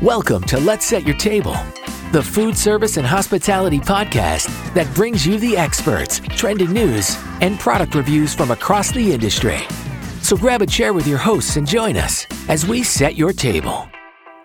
Welcome to Let's Set Your Table, the food service and hospitality podcast that brings you the experts, trending news, and product reviews from across the industry. So grab a chair with your hosts and join us as we set your table.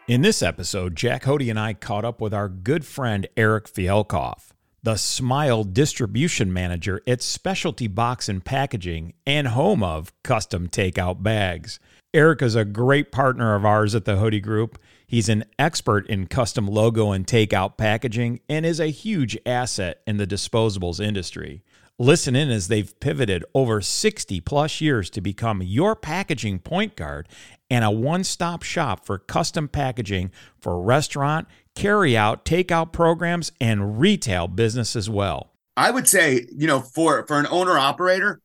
In this episode, Jack Hode and I caught up with our good friend Eric Fialkoff, the Smile distribution manager at Specialty Box and Packaging and home of custom takeout bags. Eric is a great partner of ours at the Hode Group. He's an expert in custom logo and takeout packaging and is a huge asset in the disposables industry. Listen in as they've pivoted over 60 plus years to become your packaging point guard and a one stop shop for custom packaging for restaurant, carry out, takeout programs, and retail business as well. I would say, you know, for for an owner operator,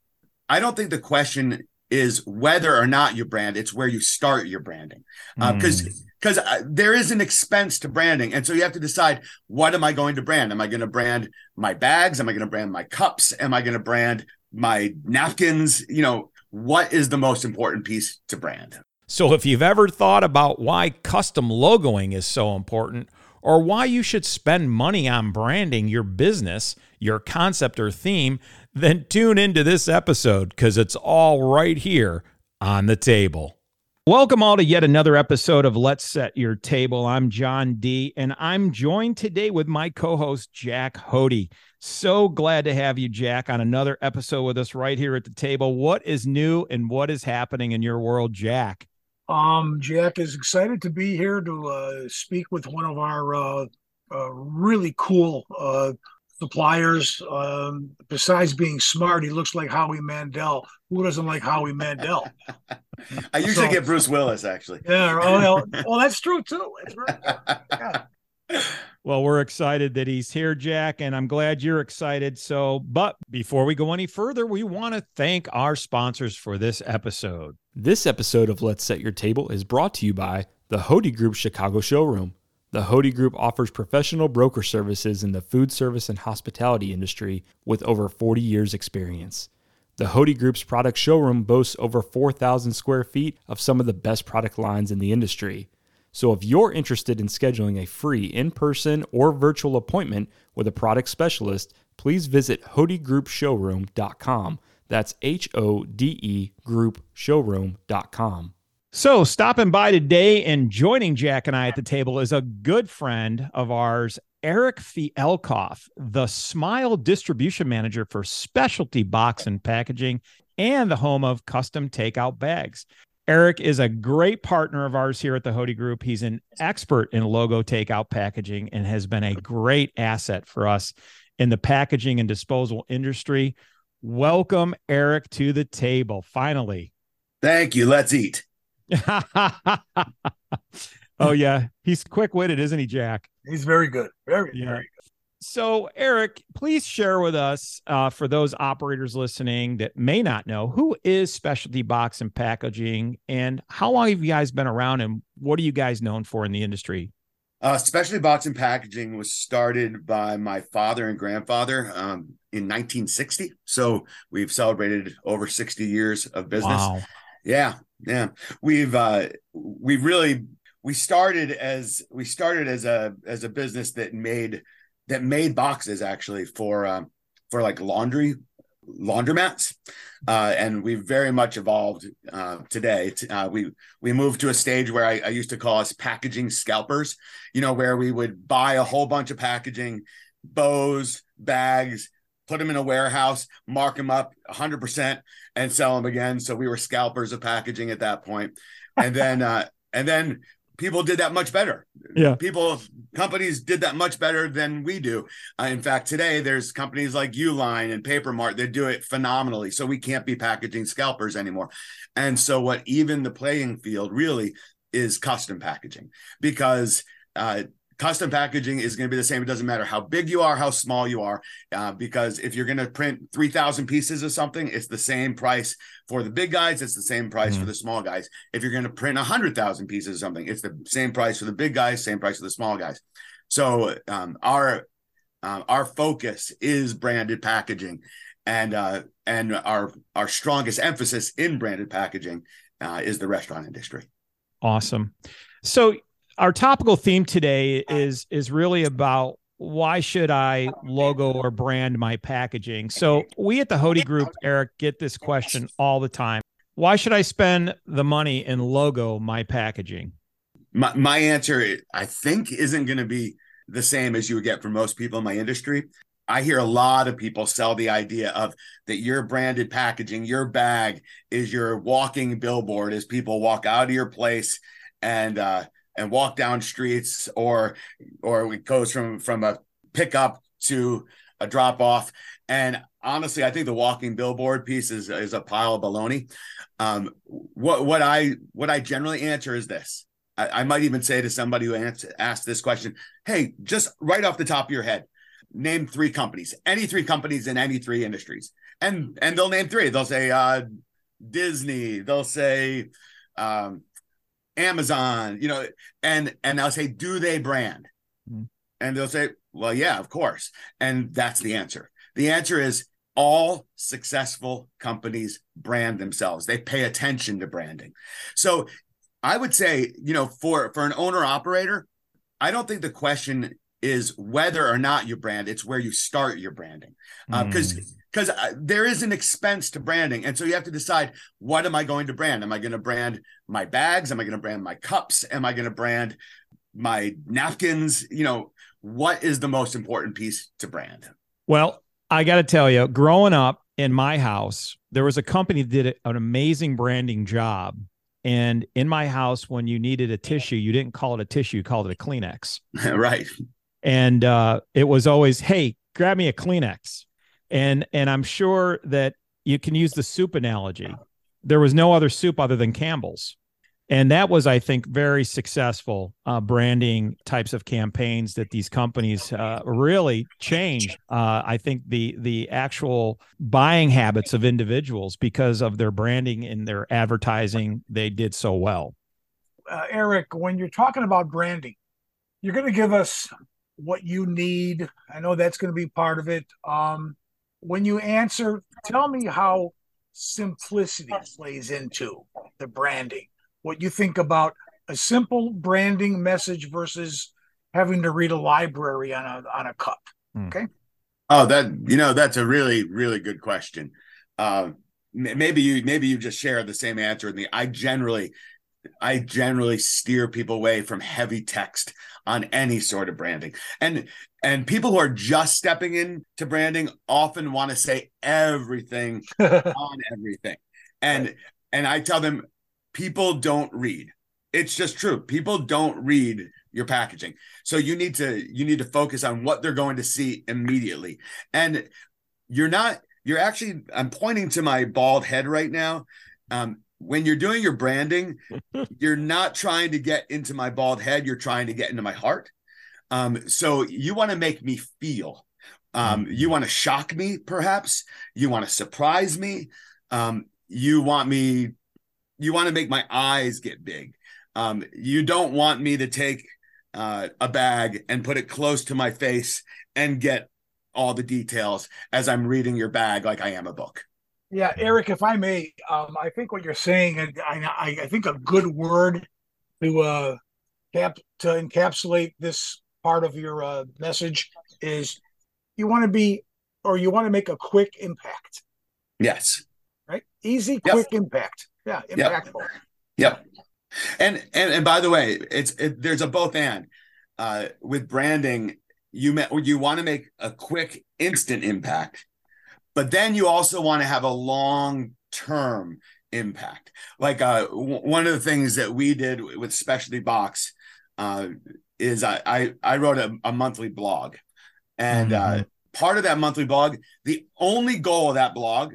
I don't think the question is whether or not you brand, it's where you start your branding. Because uh, mm because uh, there is an expense to branding and so you have to decide what am i going to brand? Am i going to brand my bags? Am i going to brand my cups? Am i going to brand my napkins? You know what is the most important piece to brand? So if you've ever thought about why custom logoing is so important or why you should spend money on branding your business your concept or theme then tune into this episode because it's all right here on the table Welcome all to yet another episode of Let's Set Your Table. I'm John D, and I'm joined today with my co-host Jack Hode. So glad to have you, Jack, on another episode with us right here at the table. What is new and what is happening in your world, Jack? Um, Jack is excited to be here to uh, speak with one of our uh, uh, really cool suppliers. Um, besides being smart, he looks like Howie Mandel. Who doesn't like Howie Mandel? I usually so, get Bruce Willis, actually. Yeah. Oh, well, well that's true too. Yeah. Well, we're excited that he's here, Jack, and I'm glad you're excited. So, but before we go any further, we want to thank our sponsors for this episode. This episode of Let's Set Your Table is brought to you by the Hode Group Chicago Showroom. The Hode Group offers professional broker services in the food service and hospitality industry with over 40 years' experience. The Hode Group's product showroom boasts over 4,000 square feet of some of the best product lines in the industry. So if you're interested in scheduling a free in person or virtual appointment with a product specialist, please visit HodeGroupShowroom.com. That's H O D E GroupShowroom.com. So, stopping by today and joining Jack and I at the table is a good friend of ours, Eric Fialkoff, the Smile distribution manager for specialty box and packaging and the home of custom takeout bags. Eric is a great partner of ours here at the Hode Group. He's an expert in logo takeout packaging and has been a great asset for us in the packaging and disposal industry. Welcome, Eric, to the table. Finally. Thank you. Let's eat. oh yeah, he's quick-witted, isn't he, Jack? He's very good. Very, yeah. very good. So, Eric, please share with us, uh, for those operators listening that may not know, who is Specialty Box and Packaging, and how long have you guys been around, and what are you guys known for in the industry? Uh, Specialty Box and Packaging was started by my father and grandfather um, in 1960. So we've celebrated over 60 years of business. Wow. Yeah, yeah. We've uh we really we started as we started as a as a business that made that made boxes actually for um for like laundry laundromats uh, and we've very much evolved uh, today uh, we we moved to a stage where I, I, used to call us packaging scalpers you know where we would buy a whole bunch of packaging bows bags put them in a warehouse, mark them up 100% and sell them again. So we were scalpers of packaging at that point. And then, uh, and then people did that much better. Yeah. People, companies did that much better than we do. Uh, in fact, today there's companies like Uline and Papermart that do it phenomenally. So we can't be packaging scalpers anymore. And so what even the playing field really is custom packaging because uh, custom packaging is going to be the same. It doesn't matter how big you are, how small you are, uh, because if you're going to print 3,000 pieces of something, it's the same price for the big guys. It's the same price mm-hmm. for the small guys. If you're going to print 100,000 pieces of something, it's the same price for the big guys, same price for the small guys. So um, our uh, our focus is branded packaging, and uh, and our our strongest emphasis in branded packaging uh, is the restaurant industry. Awesome. So our topical theme today is is really about why should I logo or brand my packaging? So we at the Hode Group, Eric, get this question all the time. Why should I spend the money and logo my packaging? My my answer, I think, isn't going to be the same as you would get from most people in my industry. I hear a lot of people sell the idea of that your branded packaging, your bag is your walking billboard as people walk out of your place and uh, and walk down streets or or it goes from from a pickup to a drop off and honestly i think the walking billboard piece is, is a pile of baloney. Um, what what i what i generally answer is this. I, I might even say to somebody who answer, asked this question hey just right off the top of your head name three companies any three companies in any three industries. And and they'll name three. They'll say uh disney. They'll say um Amazon, you know, and and I'll say, do they brand? Mm-hmm. And they'll say, well, yeah, of course. And that's the answer. The answer is all successful companies brand themselves. They pay attention to branding. So I would say, you know, for for an owner operator, I don't think the question is whether or not you brand, it's where you start your branding. Because uh, mm because uh, there is an expense to branding and so you have to decide what am i going to brand? Am i going to brand my bags? Am i going to brand my cups? Am i going to brand my napkins? You know what is the most important piece to brand? Well i got to tell you growing up in my house there was a company that did an amazing branding job and in my house when you needed a tissue you didn't call it a tissue you called it a kleenex. Right. And uh, it was always hey grab me a kleenex and and I'm sure that you can use the soup analogy. There was no other soup other than Campbell's, and that was, I think, very successful uh, branding types of campaigns that these companies uh, really changed. Uh, I think the the actual buying habits of individuals because of their branding and their advertising, they did so well. Uh, Eric, when you're talking about branding, you're going to give us what you need. I know that's going to be part of it. Um, when you answer, tell me how simplicity plays into the branding. What you think about a simple branding message versus having to read a library on a on a cup. Hmm. Okay. Oh, that you know that's a really really good question. Uh, maybe you maybe you just share the same answer with me. I generally I generally steer people away from heavy text on any sort of branding. And and people who are just stepping into branding often want to say everything on everything. And right. and I tell them people don't read. It's just true. People don't read your packaging. So you need to you need to focus on what they're going to see immediately. And you're not you're actually I'm pointing to my bald head right now. Um, when you're doing your branding, you're not trying to get into my bald head, you're trying to get into my heart. Um, so you want to make me feel. Um, mm-hmm. you want to shock me, perhaps. You want to surprise me. Um, you want me, you want to make my eyes get big. Um, you don't want me to take uh, a bag and put it close to my face and get all the details as I'm reading your bag like I am a book. Yeah, Eric, if I may, um, I think what you're saying, I, I, I think a good word to uh, cap to encapsulate this part of your uh, message is you want to be or you want to make a quick impact. Yes. Right. Easy, quick yep. impact. Yeah, impactful. Yep. yep. And and and by the way, it's it, there's a both and uh, with branding. You met, you want to make a quick, instant impact but then you also want to have a long term impact. Like uh, w- one of the things that we did with Specialty Box uh, is I, I, I wrote a, a, monthly blog, and uh, mm-hmm. uh, part of that monthly blog, the only goal of that blog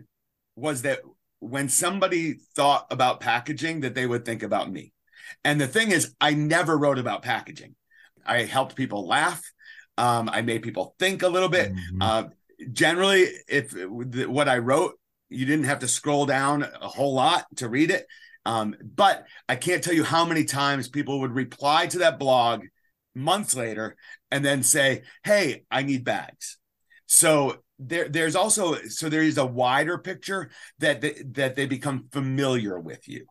was that when somebody thought about packaging, that they would think about me. And the thing is, I never wrote about packaging. I helped people laugh. Um, I made people think a little bit. Mm-hmm. Uh, generally, if what I wrote, you didn't have to scroll down a whole lot to read it. Um, but I can't tell you how many times people would reply to that blog months later and then say, "Hey, I need bags." So there, there's also so there is a wider picture that they, that they become familiar with you.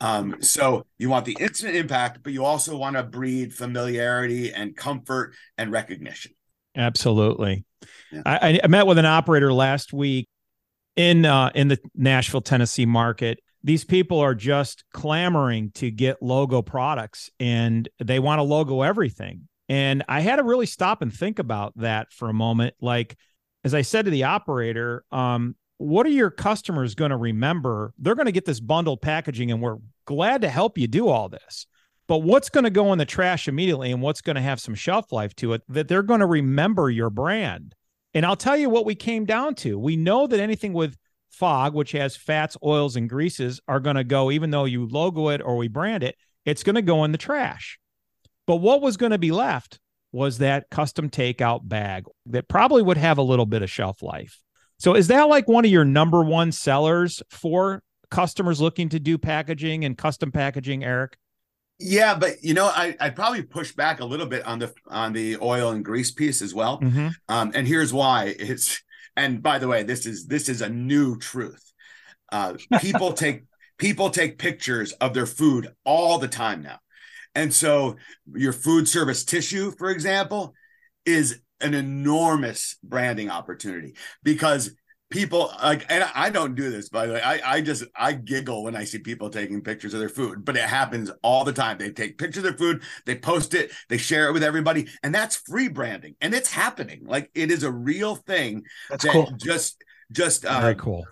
Um, so you want the instant impact, but you also want to breed familiarity and comfort and recognition. Absolutely. Yeah. I, I, met with an operator last week in uh, in the Nashville, Tennessee market. These people are just clamoring to get logo products, and they want to logo everything. And I had to really stop and think about that for a moment. Like, as I said to the operator, um, what are your customers going to remember? They're going to get this bundled packaging, and we're glad to help you do all this. But what's going to go in the trash immediately and what's going to have some shelf life to it that they're going to remember your brand? And I'll tell you what we came down to. We know that anything with fog, which has fats, oils, and greases, are going to go, even though you logo it or we brand it, it's going to go in the trash. But what was going to be left was that custom takeout bag that probably would have a little bit of shelf life. So is that like one of your number one sellers for customers looking to do packaging and custom packaging, Eric? Yeah, but you know, I I probably push back a little bit on the on the oil and grease piece as well. Mm-hmm. Um, and here's why: it's and by the way, this is this is a new truth. Uh, people take people take pictures of their food all the time now, and so your food service tissue, for example, is an enormous branding opportunity because people like and i don't do this by the way. I, I just i giggle when i see people taking pictures of their food but it happens all the time. They take pictures of their food they post it they share it with everybody and that's free branding and it's happening. Like it is a real thing that's that cool. just just uh, very cool.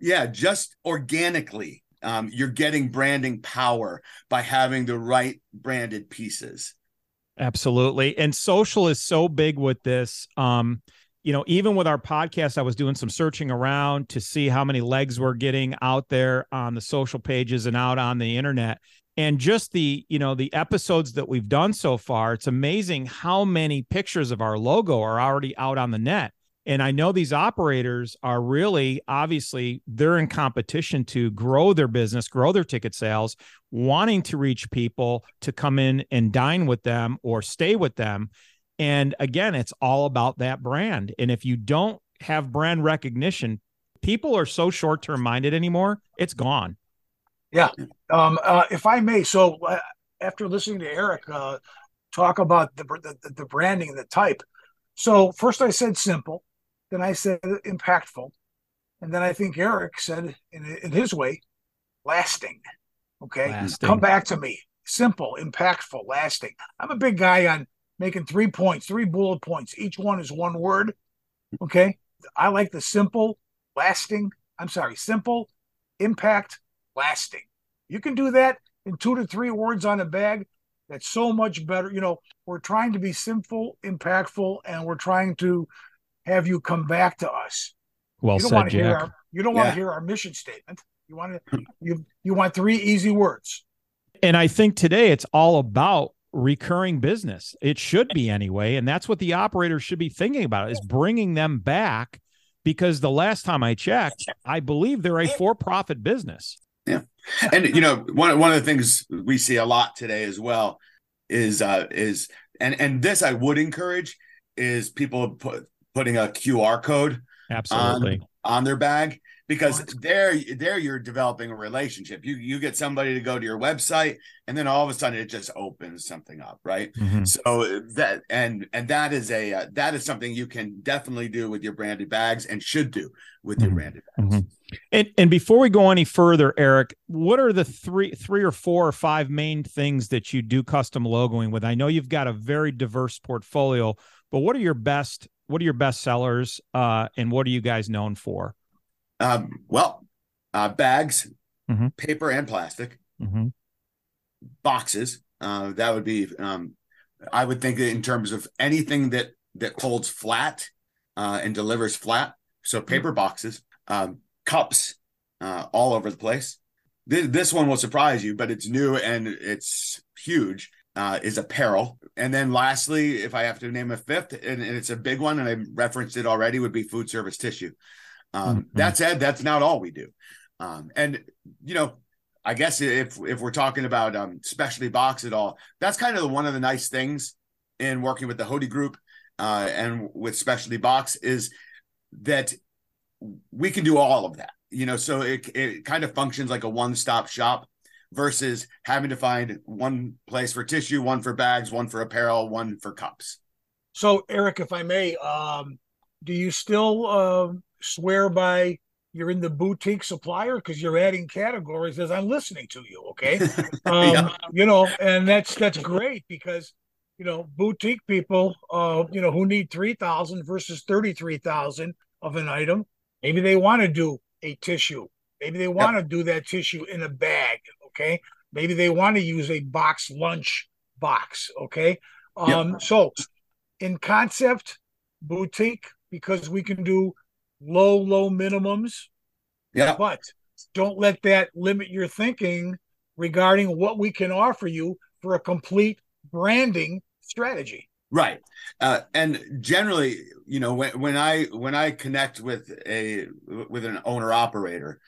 yeah just organically um, you're getting branding power by having the right branded pieces. Absolutely. And social is so big with this. Um you know, even with our podcast, I was doing some searching around to see how many legs we're getting out there on the social pages and out on the internet. And just the, you know, the episodes that we've done so far, it's amazing how many pictures of our logo are already out on the net. And I know these operators are really obviously they're in competition to grow their business, grow their ticket sales, wanting to reach people to come in and dine with them or stay with them. And again, it's all about that brand. And if you don't have brand recognition, people are so short term minded anymore, it's gone. Yeah. Um, uh, if I may, so uh, after listening to Eric uh, talk about the, the, the branding and the type, so first I said simple, then I said impactful, and then I think Eric said in, in his way, lasting. Okay, lasting. come back to me. Simple, impactful, lasting. I'm a big guy on making three points, three bullet points. Each one is one word. Okay. I like the simple, lasting. I'm sorry, simple, impact, lasting. You can do that in two to three words on a bag. That's so much better. You know, we're trying to be simple, impactful, and we're trying to have you come back to us. Well you said, Jack. Our, you don't yeah. want to hear our mission statement. You want to you you want three easy words. And I think today it's all about recurring business. It should be anyway, and that's what the operators should be thinking about is bringing them back because the last time I checked, I believe they're a for-profit business. Yeah. And you know, one one of the things we see a lot today as well is uh is and and this I would encourage is people put, putting a QR code absolutely on, on their bag because there there you're developing a relationship you you get somebody to go to your website and then all of a sudden it just opens something up right mm-hmm. so that and and that is a uh, that is something you can definitely do with your branded bags and should do with mm-hmm. your branded bags mm-hmm. and and before we go any further eric what are the three three or four or five main things that you do custom logoing with i know you've got a very diverse portfolio but what are your best what are your best sellers uh, and what are you guys known for um, well, uh, bags, mm-hmm. paper and plastic, mm-hmm. boxes. Uh, that would be. Um, I would think in terms of anything that that holds flat uh, and delivers flat. So mm-hmm. paper boxes, um, cups, uh, all over the place. This, this one will surprise you, but it's new and it's huge. Uh, is apparel. And then lastly, if I have to name a fifth, and, and, it's a big one, and I referenced it already, would be food service tissue. Um, mm-hmm. That said, that's not all we do. Um, and you know, I guess if if we're talking about um, specialty box at all, that's kind of the, one of the nice things in working with the Hode Group uh, and with specialty box is that we can do all of that. You know, so it it kind of functions like a one stop shop versus having to find one place for tissue, one for bags, one for apparel, one for cups. So, Eric, if I may, um, do you still uh, swear by you're in the boutique supplier because you're adding categories as I'm listening to you? Okay, um, yeah. you know, and that's that's great because you know boutique people, uh, you know, who need three thousand versus thirty three thousand of an item, maybe they want to do a tissue, maybe they want to yep. do that tissue in a bag. Okay, maybe they want to use a box lunch box. Okay, um, yep. so in concept, boutique because we can do low, low minimums. Yeah. But don't let that limit your thinking regarding what we can offer you for a complete branding strategy. Right. Uh, and generally, you know, when, when I when I connect with a with an owner operator,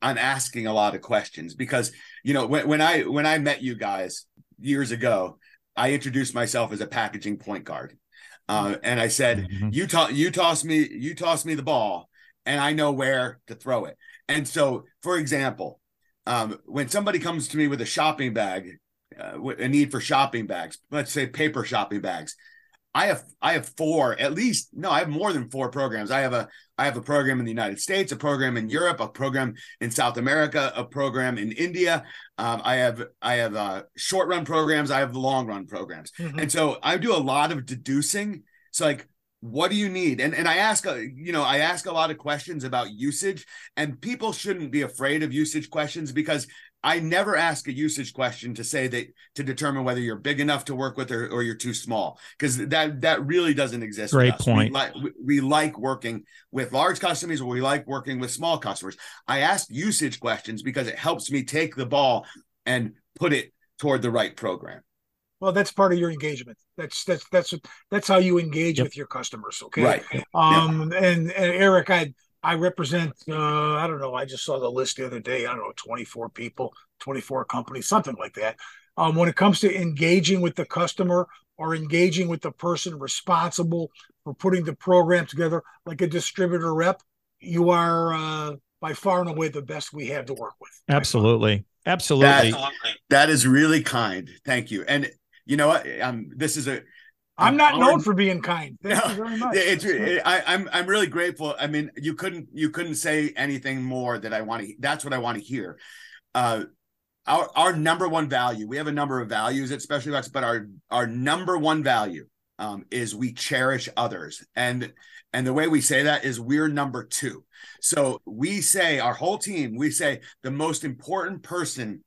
I'm asking a lot of questions because you know when, when I when I met you guys years ago, I introduced myself as a packaging point guard. Uh, and I said, mm-hmm. "You toss, you toss me, you toss me the ball, and I know where to throw it." And so, for example, um, when somebody comes to me with a shopping bag, uh, a need for shopping bags, let's say paper shopping bags, I have I have four at least. No, I have more than four programs. I have a I have a program in the United States, a program in Europe, a program in South America, a program in India. Um, I have I have uh, short run programs. I have the long run programs, mm-hmm. and so I do a lot of deducing. so like what do you need and and i ask a, you know i ask a lot of questions about usage and people shouldn't be afraid of usage questions because I never ask a usage question to say that to determine whether you're big enough to work with or, or you're too small because that that really doesn't exist. Great point. We, li- we like working with large customers or we like working with small customers. I ask usage questions because it helps me take the ball and put it toward the right program. Well, that's part of your engagement. That's that's that's that's how you engage yep. with your customers. Okay. Right. Um. Yep. And, and Eric, I I represent, uh, I don't know, I just saw the list the other day. I don't know, 24 people, 24 companies, something like that. Um, when it comes to engaging with the customer or engaging with the person responsible for putting the program together, like a distributor rep, you are uh, by far and away the best we have to work with. Absolutely. Absolutely. That, that is really kind. Thank you. And you know what? Um, this is a I'm not known for being kind. Thank you very much. It's, it, I, am I'm, I'm really grateful. I mean, you couldn't you couldn't say anything more that I want to. That's what I want to hear. Uh, our our number one value. We have a number of values at Specialty Box, but our our number one value um, is we cherish others, and and the way we say that is we're number two. So we say our whole team. We say the most important person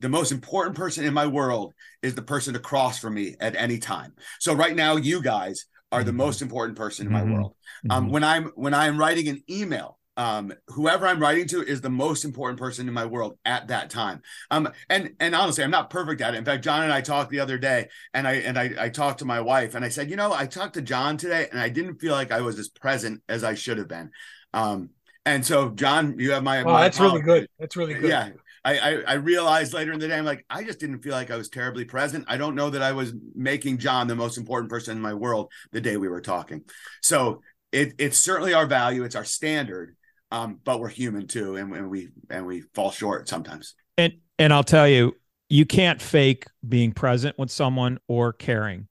the most important person in my world is the person across from me at any time. So right now, you guys are the mm-hmm. most important person in my mm-hmm. world. Um, mm-hmm. when I'm when I'm writing an email, um, whoever I'm writing to is the most important person in my world at that time. Um, and and honestly, I'm not perfect at it. In fact, John and I talked the other day, and I and I, I talked to my wife, and I said, you know, I talked to John today, and I didn't feel like I was as present as I should have been. Um, and so, John, you have my. Oh, my that's really good. That's really good. Yeah, I, I, I realized later in the day, I'm like, I just didn't feel like I was terribly present. I don't know that I was making John the most important person in my world the day we were talking. So it, it's certainly our value, it's our standard, um, but we're human too, and, and we and we fall short sometimes. And and I'll tell you, you can't fake being present with someone or caring.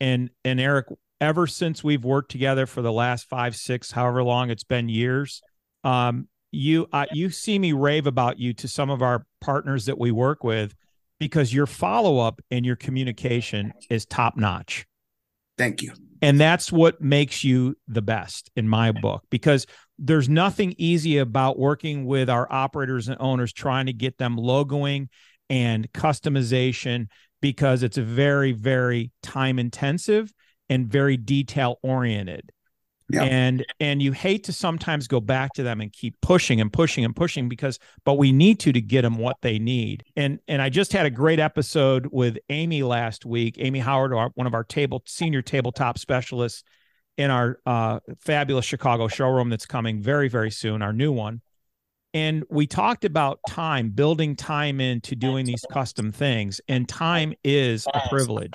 And and Eric, ever since we've worked together for the last five, six, however long it's been years, um, you uh, you see me rave about you to some of our partners that we work with because your follow up and your communication is top notch. Thank you. And that's what makes you the best in my book because there's nothing easy about working with our operators and owners trying to get them logoing and customization because it's very very time intensive and very detail oriented yeah. And and you hate to sometimes go back to them and keep pushing and pushing and pushing because but we need to to get them what they need. And and I just had a great episode with Amy last week. Amy Howard, one of our table senior tabletop specialists in our uh, fabulous Chicago showroom that's coming very very soon, our new one. And we talked about time, building time into doing these custom things. And time is a privilege.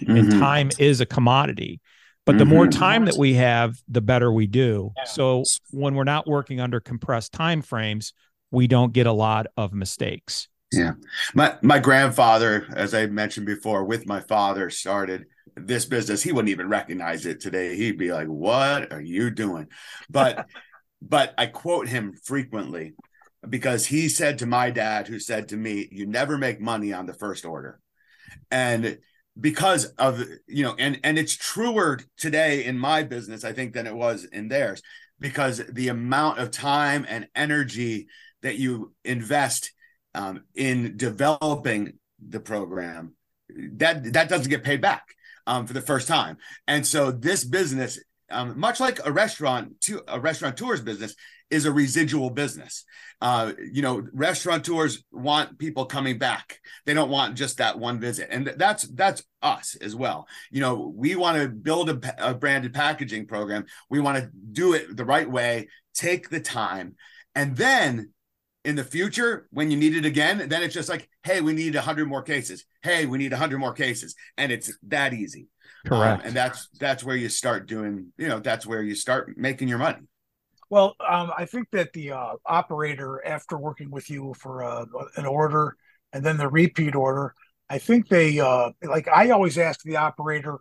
Mm-hmm. And time is a commodity. But the mm-hmm. more time that we have, the better we do. So when we're not working under compressed time frames, we don't get a lot of mistakes. Yeah. My my grandfather, as I mentioned before, with my father started this business. He wouldn't even recognize it today. He'd be like, "What are you doing?" But but I quote him frequently because he said to my dad who said to me, "You never make money on the first order." And because of you know and and it's truer today in my business I think than it was in theirs because the amount of time and energy that you invest um, in developing the program that that doesn't get paid back um, for the first time. And so this business um, much like a restaurant to a restaurateur's business is a residual business. Uh, you know restaurateurs want people coming back. They don't want just that one visit. And that's that's us as well. You know we want to build a, a branded packaging program. We want to do it the right way take the time. And then in the future when you need it again then it's just like hey we need 100 more cases. Hey we need 100 more cases. And it's that easy correct um, and that's that's where you start doing you know that's where you start making your money well um, i think that the uh, operator after working with you for uh, an order and then the repeat order i think they uh, like i always ask the operator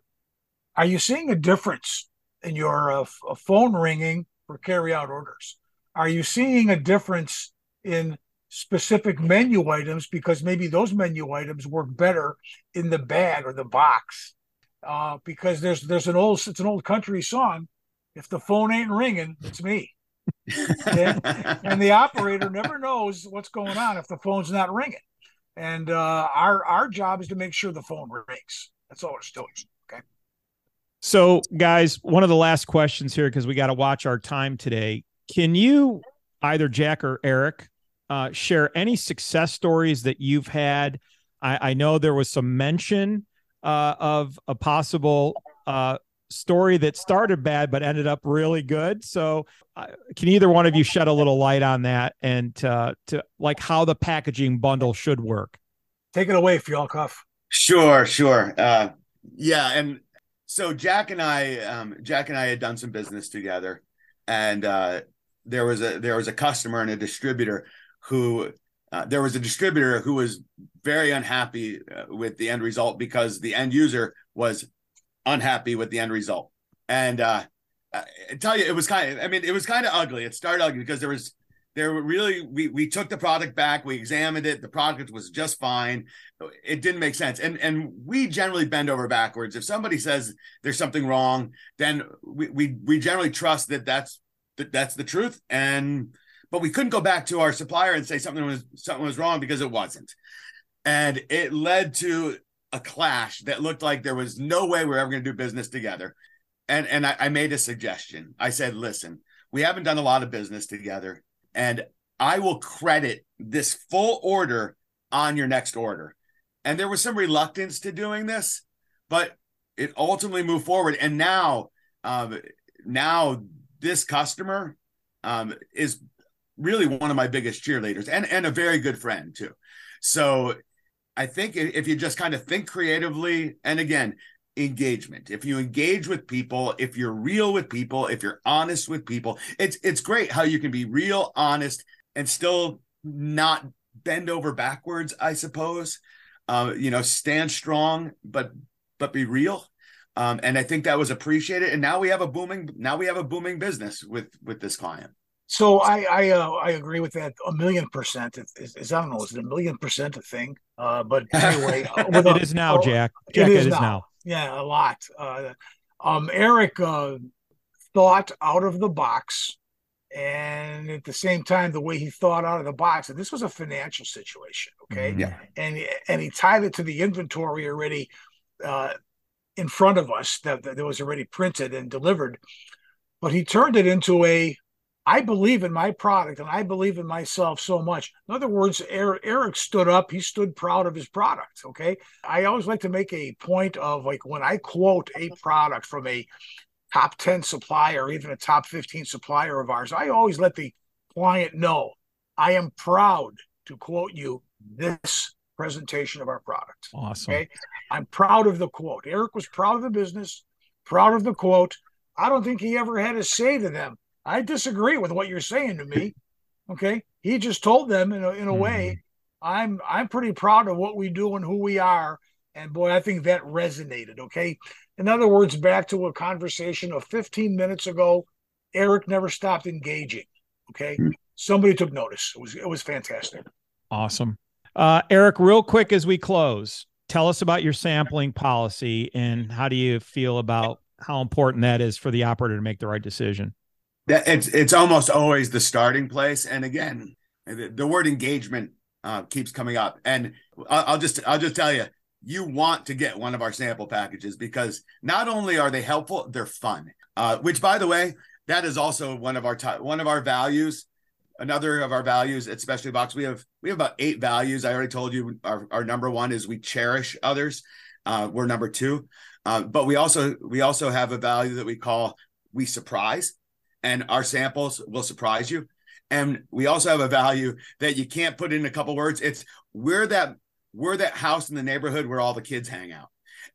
are you seeing a difference in your uh, phone ringing for carry out orders are you seeing a difference in specific menu items because maybe those menu items work better in the bag or the box. Uh, because there's there's an old it's an old country song. If the phone ain't ringing, it's me. and, and the operator never knows what's going on if the phone's not ringing. And uh, our our job is to make sure the phone rings. That's all it's doing. Okay. So, guys, one of the last questions here because we got to watch our time today. Can you either Jack or Eric uh, share any success stories that you've had. I, I know there was some mention uh, of a possible uh, story that started bad but ended up really good. So, uh, can either one of you shed a little light on that and to like how the packaging bundle should work? Take it away, Fialkoff. Sure, sure. Uh, yeah, and so Jack and I, um, Jack and I had done some business together, and uh, there was a there was a customer and a distributor who uh, there was a distributor who was very unhappy uh, with the end result because the end user was unhappy with the end result. And uh, I tell you, it was kind of, I mean, it was kind of ugly. It started ugly because there was, there were really, we, we took the product back, we examined it, the product was just fine. It didn't make sense. And, and we generally bend over backwards. If somebody says there's something wrong, then we, we, we generally trust that that's, that that's the truth. And, but we couldn't go back to our supplier and say something was something was wrong because it wasn't. And it led to a clash that looked like there was no way we are ever going to do business together. And and I, I made a suggestion. I said, listen, we haven't done a lot of business together, and I will credit this full order on your next order. And there was some reluctance to doing this, but it ultimately moved forward. And now, um, now this customer um, is really one of my biggest cheerleaders and and a very good friend too. So I think if you just kind of think creatively and again engagement. If you engage with people if you're real with people if you're honest with people it's it's great how you can be real honest and still not bend over backwards i suppose. Uh, you know stand strong but but be real. Um, and i think that was appreciated. And now we have a booming now we have a booming business with with this client so I I uh, I agree with that a million percent. Is, is I don't know, is it a million percent a thing? Uh, but anyway, uh, it a, is now, Jack. Jack. It is, it is now. now. Yeah, a lot. Uh, um, Eric uh, thought out of the box, and at the same time, the way he thought out of the box, and this was a financial situation, okay? Mm-hmm. Yeah. And and he tied it to the inventory already uh, in front of us that, that was already printed and delivered, but he turned it into a I believe in my product and I believe in myself so much. In other words, er, Eric stood up, he stood proud of his product. Okay. I always like to make a point of like when I quote a product from a top 10 supplier, even a top 15 supplier of ours, I always let the client know I am proud to quote you this presentation of our product. Awesome. Okay. I'm proud of the quote. Eric was proud of the business, proud of the quote. I don't think he ever had to say to them, I disagree with what you're saying to me. Okay. He just told them in a, in a mm-hmm. way, I'm I'm pretty proud of what we do and who we are. And boy, I think that resonated. Okay. In other words, back to a conversation of 15 minutes ago, Eric never stopped engaging. Okay. Mm-hmm. Somebody took notice. It was it was fantastic. Awesome. Uh, Eric, real quick as we close, tell us about your sampling policy and how do you feel about how important that is for the operator to make the right decision? It's it's almost always the starting place, and again, the, the word engagement uh, keeps coming up. And I'll just I'll just tell you, you want to get one of our sample packages because not only are they helpful, they're fun. Uh, which, by the way, that is also one of our t- one of our values. Another of our values at Specialty Box, we have we have about eight values. I already told you our, our number one is we cherish others. Uh, we're number two, uh, but we also we also have a value that we call we surprise and our samples will surprise you. And we also have a value that you can't put in a couple words. It's we're that we're that house in the neighborhood where all the kids hang out.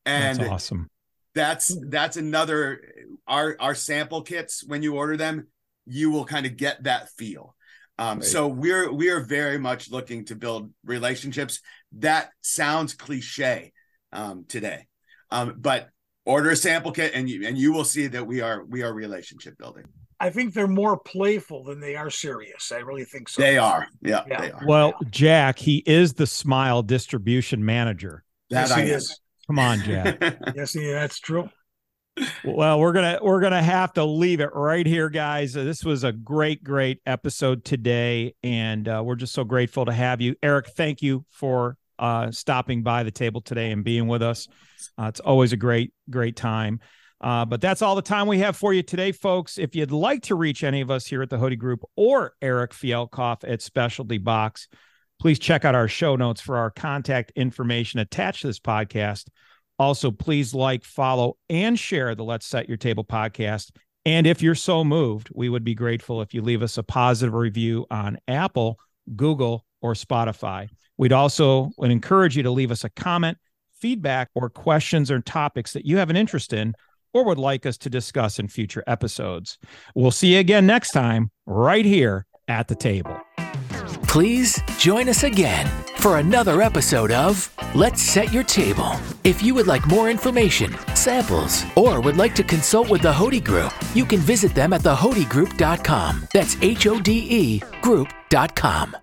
And that's awesome. That's that's another our our sample kits when you order them, you will kind of get that feel. Um, right. So we're we are very much looking to build relationships. That sounds cliche um, today, um, but order a sample kit and you and you will see that we are we are relationship building. I think they're more playful than they are serious. I really think so. They are. Yeah. yeah. They are. Well, Jack, he is the Smile distribution manager. That yes, he is. Come on, Jack. yes, he, that's true. Well, we're gonna we're gonna have to leave it right here, guys. This was a great, great episode today, and uh, we're just so grateful to have you, Eric. Thank you for uh, stopping by the table today and being with us. Uh, it's always a great, great time. Uh, but that's all the time we have for you today, folks. If you'd like to reach any of us here at the Hode Group or Eric Fialkoff at Specialty Box, please check out our show notes for our contact information attached to this podcast. Also, please like, follow, and share the Let's Set Your Table podcast. And if you're so moved, we would be grateful if you leave us a positive review on Apple, Google, or Spotify. We'd also would encourage you to leave us a comment, feedback, or questions or topics that you have an interest in or would like us to discuss in future episodes. We'll see you again next time, right here at the table. Please join us again for another episode of Let's Set Your Table. If you would like more information, samples, or would like to consult with the Hode Group, you can visit them at thehodegroup.com. That's H O D E group.com.